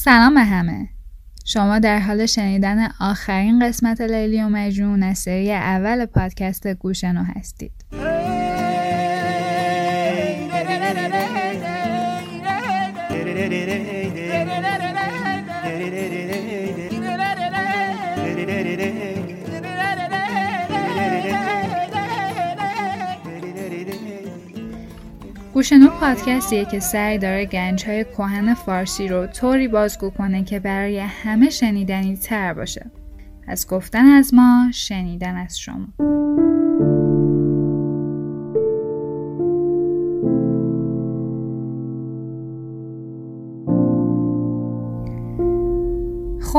سلام به همه. شما در حال شنیدن آخرین قسمت لیلی و مجنون از سری اول پادکست گوشنو هستید. گوشنو پادکستیه که سعی داره گنج های کوهن فارسی رو طوری بازگو کنه که برای همه شنیدنی تر باشه. پس گفتن از ما شنیدن از شما.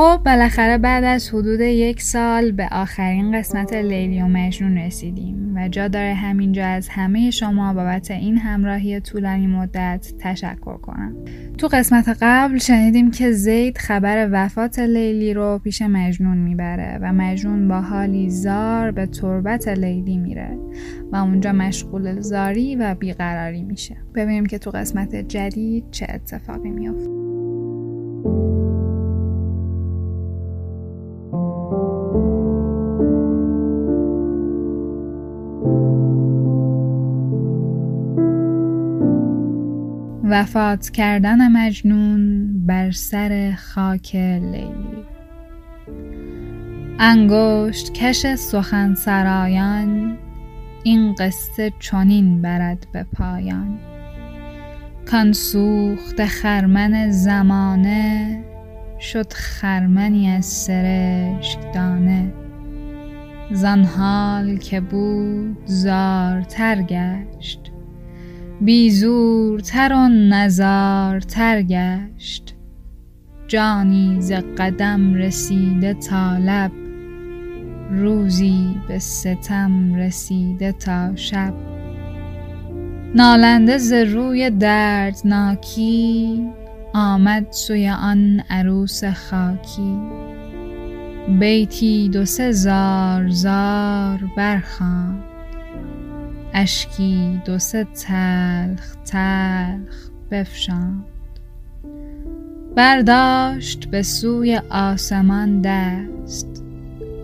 خب بالاخره بعد از حدود یک سال به آخرین قسمت لیلی و مجنون رسیدیم و جا داره همینجا از همه شما بابت این همراهی طولانی مدت تشکر کنم. تو قسمت قبل شنیدیم که زید خبر وفات لیلی رو پیش مجنون می‌بره و مجنون با حالی زار به تربت لیلی میره و اونجا مشغول زاری و بیقراری میشه. ببینیم که تو قسمت جدید چه اتفاقی میفته وفات کردن مجنون بر سر خاک لیلی. انگشت کش سخن سرایان این قصه چنین برد به پایان. کان سوخت خرمن زمانه شد خرمنی از سرشک دانه. زان حال که بود زارتر گشت. بی زورتر و نزارتر گشت. جانی ز قدم رسیده تا لب روزی به ستم رسیده تا شب. نالنده ز روی دردناکی آمد سوی آن عروس خاکی. بیتی دو سه زار زار برخواند اشکی دو سه تلخ تلخ بفشاند. برداشت به سوی آسمان دست.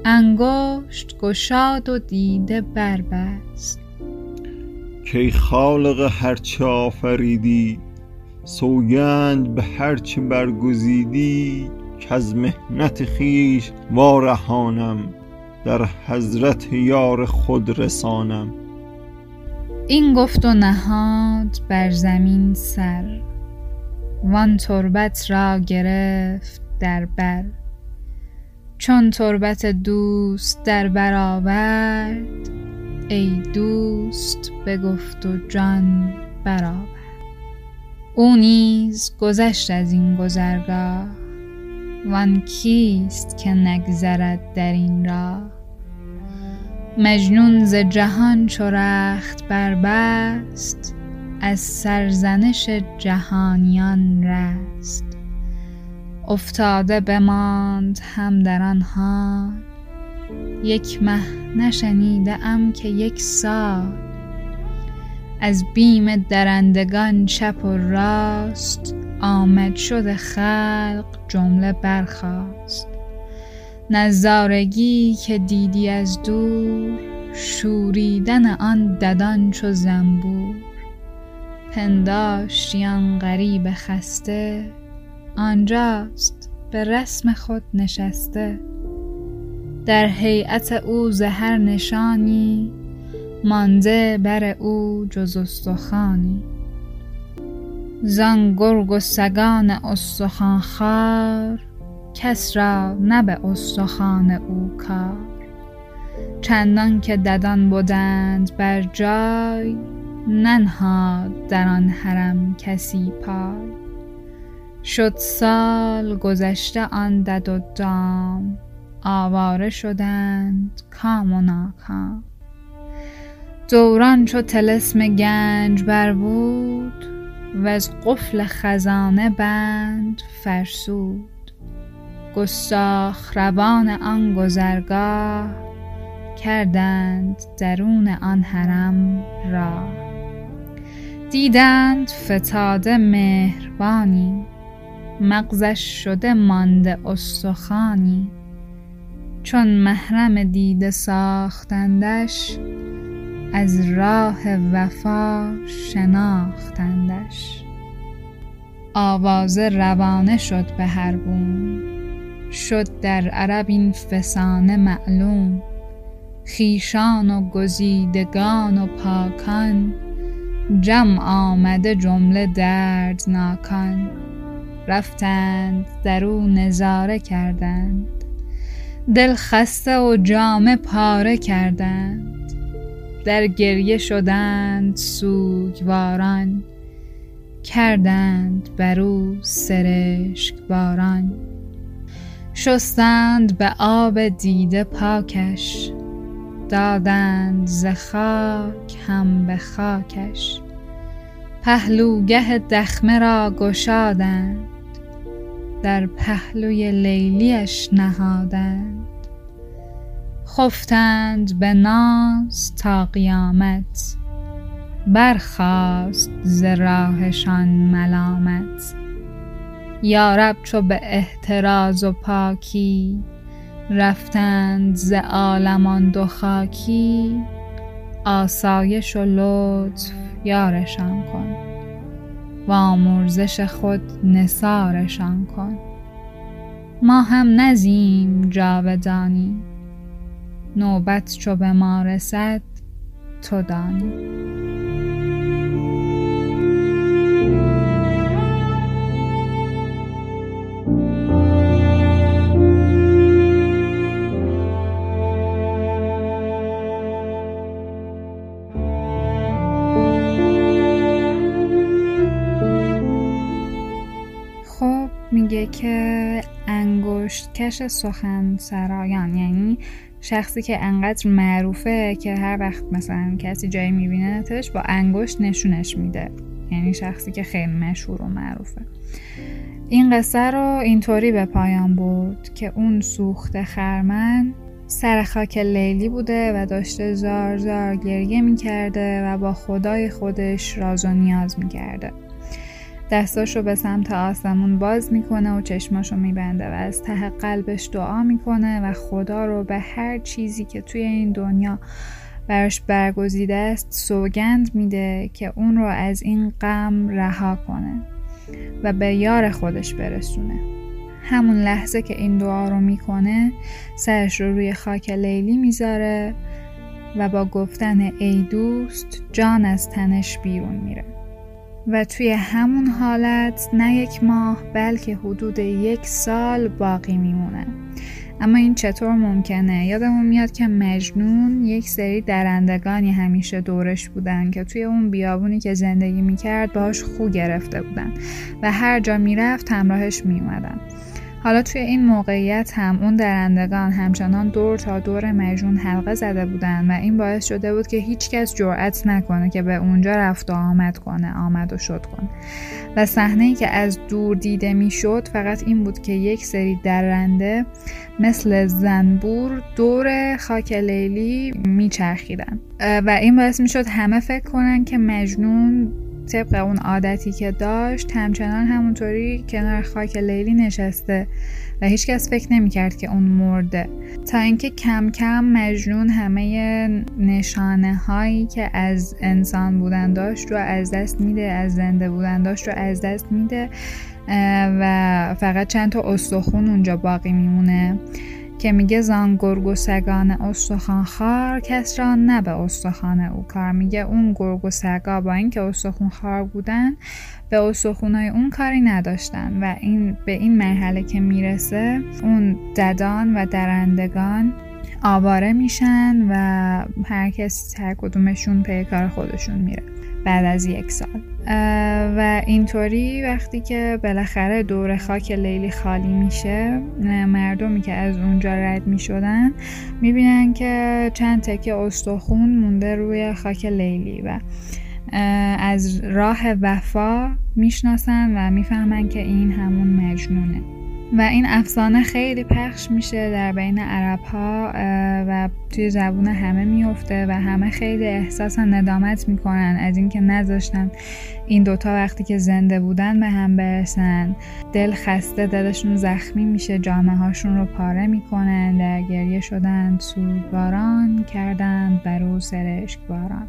انگشت گشاد و دیده بربست. کی خالق هرچه آفریدی سوگند به هرچه برگزیدی از محنت خویش وارهانم در حضرت یار خود رسانم. این گفت و نهاد بر زمین سر وان تربت را گرفت در بر. چون تربت دوست در بر ای دوست بگفت و جان برآورد او نیز گذشت از این گذرگاه وان کیست که نگذرد در این راه؟ مجنون ز جهان چو رخت بربست از سرزنش جهانیان رست. افتاده بماند هم در آن حال یک مه نشنیده ام که یک سال. از بیم درندگان چپ و راست آمد شد خلق جمله برخاست. نظارگی که دیدی از دور شوریدن آن ددان چو زنبور. پنداشتی آن غریب خسته آنجاست به رسم خود نشسته. در هیئت او ز هر نشانی مانده بر او جز استخوانی. زان گرگ و سگان استخوان خوار کس را نه به استخوان او کار. چندان که ددان بودند بر جای ننهاد در آن حرم کسی پای. شد سال گذشته آن دد و دام آواره شدند کام و ناکام. دوران چو طلسم گنج بر بود وز قفل خزانه بند فرسود. گستاخ روان آن گذرگاه کردند درون آن حرم راه دیدند فتاده مهربانی مغزش شده مانده استخانی چون محرم دیده ساختندش از راه وفا شناختندش. آواز روانه شد به هر بوم. شد در عرب این فسانه معلوم. خیشان و گزیدگان و پاکان جمع آمده جمله دردناکان. رفتند در او نظاره کردند. دل خسته و جامه پاره کردند. در گریه شدند سوگواران. کردند بر او سرشک باران شستند به آب دیده پاکش دادند ز خاک هم به خاکش. پهلوگه دخمه را گشادند در پهلوی لیلیش نهادند. خفتند به ناز تا قیامت برخاست ز راهشان ملامت. یارب چو به احتراز و پاکی رفتند ز عالم دو خاکی آسایش و لطف یارشان کن و آمرزش خود نثارشان کن. ما هم نزیم جاودانی نوبت چو به ما رسد تو دانی. کش سخن سرایان. یعنی شخصی که انقدر معروفه که هر وقت مثلا کسی جایی میبینتش با انگشت نشونش میده. یعنی شخصی که خیلی مشهور و معروفه. این قصه رو اینطوری به پایان برد که اون سوخت خرمن سر خاک لیلی بوده و داشته زار زار گریه می‌کرده و با خدای خودش راز و نیاز می‌کرده. دستاشو به سمت آسمون باز می‌کنه و چشماشو میبنده و از ته قلبش دعا می‌کنه و خدا رو به هر چیزی که توی این دنیا براش برگزیده است سوگند میده که اون رو از این غم رها کنه و به یار خودش برسونه. همون لحظه که این دعا رو می‌کنه سرش رو روی خاک لیلی می‌ذاره و با گفتن ای دوست جان از تنش بیرون میره. و توی همون حالت نه یک ماه بلکه حدود یک سال باقی میمونه اما این چطور ممکنه؟ یادمون میاد که مجنون یک سری درندگانی همیشه دورش بودن که توی اون بیابونی که زندگی می‌کرد باهاش خو گرفته بودن و هر جا می‌رفت همراهش میومدن حالا توی این موقعیت هم اون درندگان همچنان دور تا دور مجنون حلقه زده بودن و این باعث شده بود که هیچکس جرأت نکنه که به اونجا رفت و آمد کنه آمد و شد کنه. و صحنه ای که از دور دیده می‌شد فقط این بود که یک سری درنده مثل زنبور دور خاک لیلی میچرخیدن. و این باعث می‌شد همه فکر کنن که مجنون طبق اون عادتی که داشت همچنان همونطوری کنار خاک لیلی نشسته و هیچکس فکر نمی‌کرد که اون مرده. تا اینکه کم کم مجنون همه نشانه هایی که از انسان بودن داشت رو از دست میده از زنده بودن داشت رو از دست میده و فقط چند تا استخون اونجا باقی میمونه. که میگه زان گرگ و سگان استخوان خار کس را نه به استخوان او کار. میگه اون گرگ و سگا با اینکه استخون خار بودن به استخونای اون کاری نداشتن و این به این مرحله که می‌رسه اون ددان و درندگان آواره میشن و هر کس هر کدومشون پی کار خودشون میره. بعد از یک سال. و اینطوری وقتی که بالاخره دور خاک لیلی خالی میشه مردمی که از اونجا رد می‌شدن می‌بینن که چند تکه استخون مونده روی خاک لیلی و از راه وفا می‌شناسن و می‌فهمن که این همون مجنونه. و این افسانه خیلی پخش میشه در بین عرب ها و توی زبون همه میفته و همه خیلی احساس ندامت می‌کنن از اینکه نذاشتن این دوتا وقتی که زنده بودن به هم برسن. دل خسته دلشون زخمی میشه جامعه هاشون رو پاره می‌کنن در گریه شدن سوگواران کردن برو سرشک باران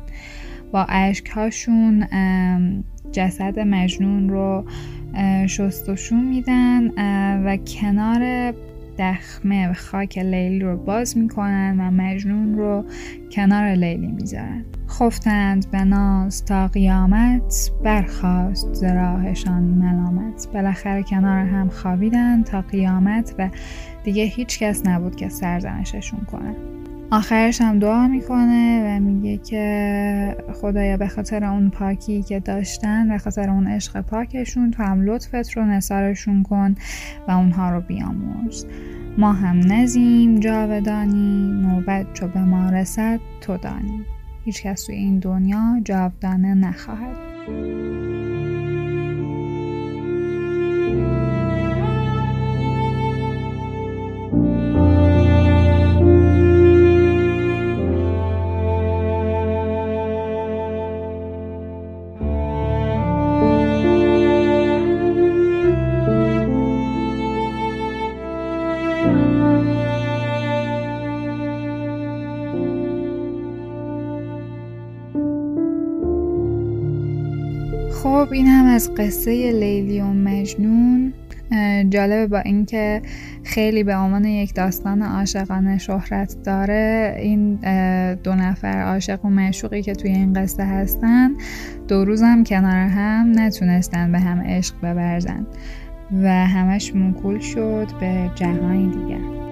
با عشق هاشون جسد مجنون رو شستشو میدن و کنار دخمه و خاک لیلی رو باز می‌کنن و مجنون رو کنار لیلی می‌ذارن. خفتند به ناز تا قیامت برخواست زراهشان ملامت. بالاخره کنار هم خوابیدن تا قیامت و دیگه هیچ کس نبود که سرزنششون کنه. آخرش هم دعا می‌کنه و میگه که خدایا به خاطر اون پاکی که داشتن و خاطر اون عشق پاکشون تو هم لطفت رو نثارشون کن و اونها رو بیاموز. ما هم نزیم جاودانی نوبت چو به ما رسد تو دانی. هیچکس توی این دنیا جاودانه نخواهد. از قصه لیلی و مجنون جالبه با اینکه خیلی به عنوان یک داستان عاشقانه شهرت داره این دو نفر عاشق و معشوقی که توی این قصه هستن دو روز هم کنار هم نتونستن به هم عشق ببرزن و همش موکول شد به جهانی دیگر.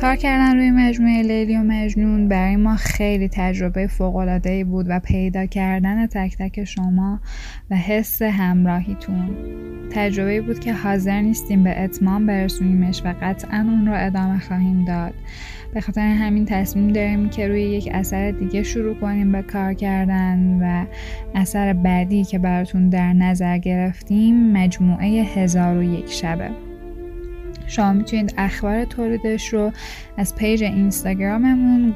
کار کردن روی مجموعه لیلی و مجنون برای ما خیلی تجربه ای بود و پیدا کردن تک تک شما و حس همراهیتون. تجربه بود که حاضر نیستیم به اتمام برسونیمش و قطعا اون رو ادامه خواهیم داد. به خاطر همین تصمیم داریم که روی یک اثر دیگه شروع کنیم به کار کردن و اثر بعدی که براتون در نظر گرفتیم مجموعه هزار و یک شبه. شما می‌تونید اخبار تولیدش رو از پیج اینستاگراممون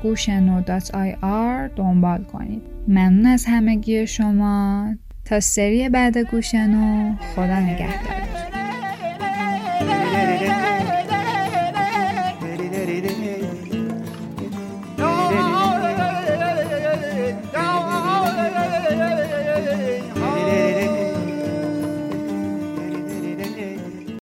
آر دنبال کنید. ممنون از همگی شما. تا سری بعد گوشنو خدا نگهدار